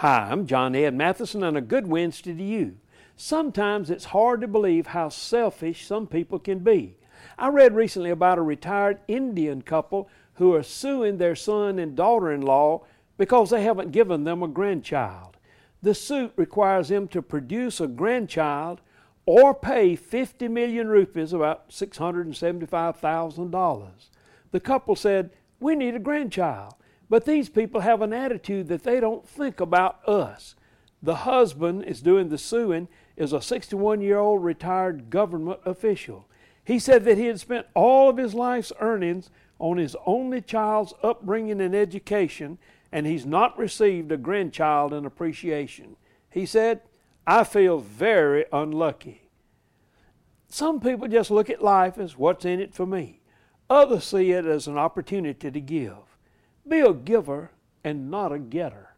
Hi, I'm John Ed Mathison, and a good Wednesday to you. Sometimes it's hard to believe how selfish some people can be. I read recently about a retired Indian couple who are suing their son and daughter in law because they haven't given them a grandchild. The suit requires them to produce a grandchild or pay 50 million rupees, about $675,000. The couple said, We need a grandchild. But these people have an attitude that they don't think about us. The husband is doing the suing is a 61 year old retired government official. He said that he had spent all of his life's earnings on his only child's upbringing and education, and he's not received a grandchild in appreciation. He said, I feel very unlucky. Some people just look at life as what's in it for me. Others see it as an opportunity to give. Be a giver and not a getter.